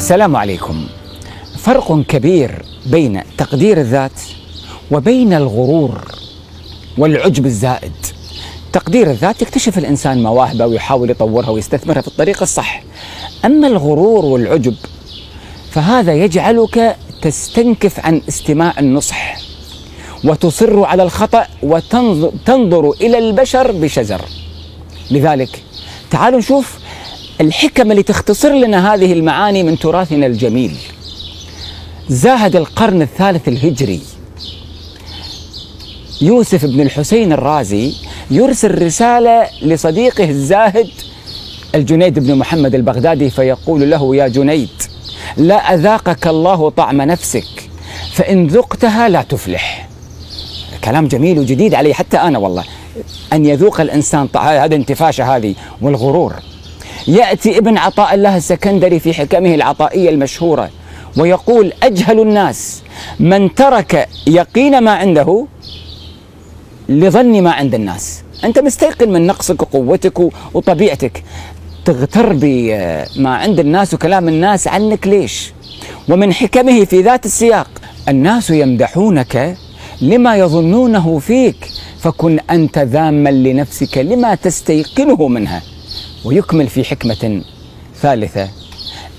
السلام عليكم. فرق كبير بين تقدير الذات وبين الغرور والعجب الزائد. تقدير الذات يكتشف الإنسان مواهبه ويحاول يطورها ويستثمرها في الطريق الصح. أما الغرور والعجب فهذا يجعلك تستنكف عن استماع النصح وتصر على الخطأ وتنظر إلى البشر بشزر لذلك تعالوا نشوف الحكم اللي تختصر لنا هذه المعاني من تراثنا الجميل. زاهد القرن الثالث الهجري. يوسف بن الحسين الرازي يرسل رسالة لصديقه الزاهد الجنيد بن محمد البغدادي فيقول له يا جنيد لا أذاقك الله طعم نفسك فإن ذقتها لا تفلح. كلام جميل وجديد علي حتى أنا والله أن يذوق الإنسان هذا انتفاشة هذه والغرور. يأتي ابن عطاء الله السكندري في حكمه العطائية المشهورة ويقول أجهل الناس من ترك يقين ما عنده لظن ما عند الناس. أنت مستيقن من نقصك وقوتك وطبيعتك. تغتر بما عند الناس وكلام الناس عنك ليش؟ ومن حكمه في ذات السياق الناس يمدحونك لما يظنونه فيك فكن أنت ذاما لنفسك لما تستيقنه منها. ويكمل في حكمة ثالثة.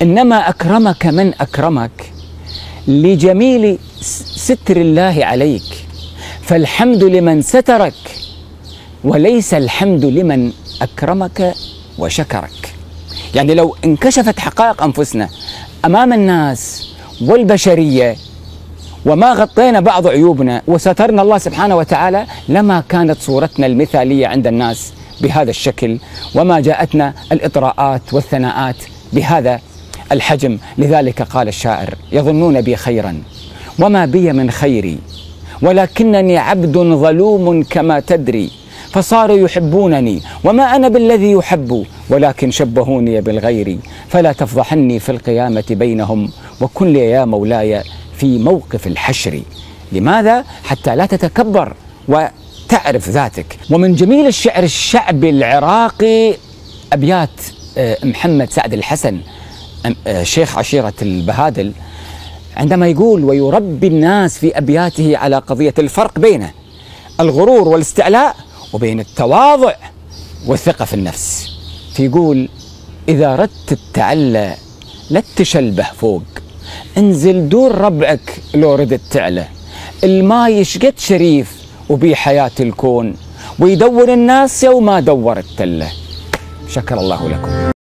إنما أكرمك من أكرمك لجميل ستر الله عليك فالحمد لمن سترك وليس الحمد لمن أكرمك وشكرك. يعني لو انكشفت حقائق أنفسنا أمام الناس والبشرية وما غطينا بعض عيوبنا وسترنا الله سبحانه وتعالى لما كانت صورتنا المثالية عند الناس بهذا الشكل وما جاءتنا الإطراءات والثناءات بهذا الحجم. لذلك قال الشاعر يظنون بي خيرا وما بي من خيري ولكنني عبد ظلوم كما تدري فصاروا يحبونني وما أنا بالذي يحب ولكن شبهوني بالغير فلا تفضحني في القيامة بينهم وكن لي يا مولاي في موقف الحشر. لماذا؟ حتى لا تتكبر وتعرف ذاتك. ومن جميل الشعر الشعبي العراقي أبيات محمد سعد الحسن شيخ عشيرة البهادل. عندما يقول ويربي الناس في أبياته على قضية الفرق بين الغرور والاستعلاء وبين التواضع والثقة في النفس. فيقول إذا ردت التعلى لا تشلبه فوق. انزل دور ربعك لو ردت تعلى. الماي شقد شريف وبي حياة الكون ويدور الناس يوم ما دور التلة شكر الله لكم.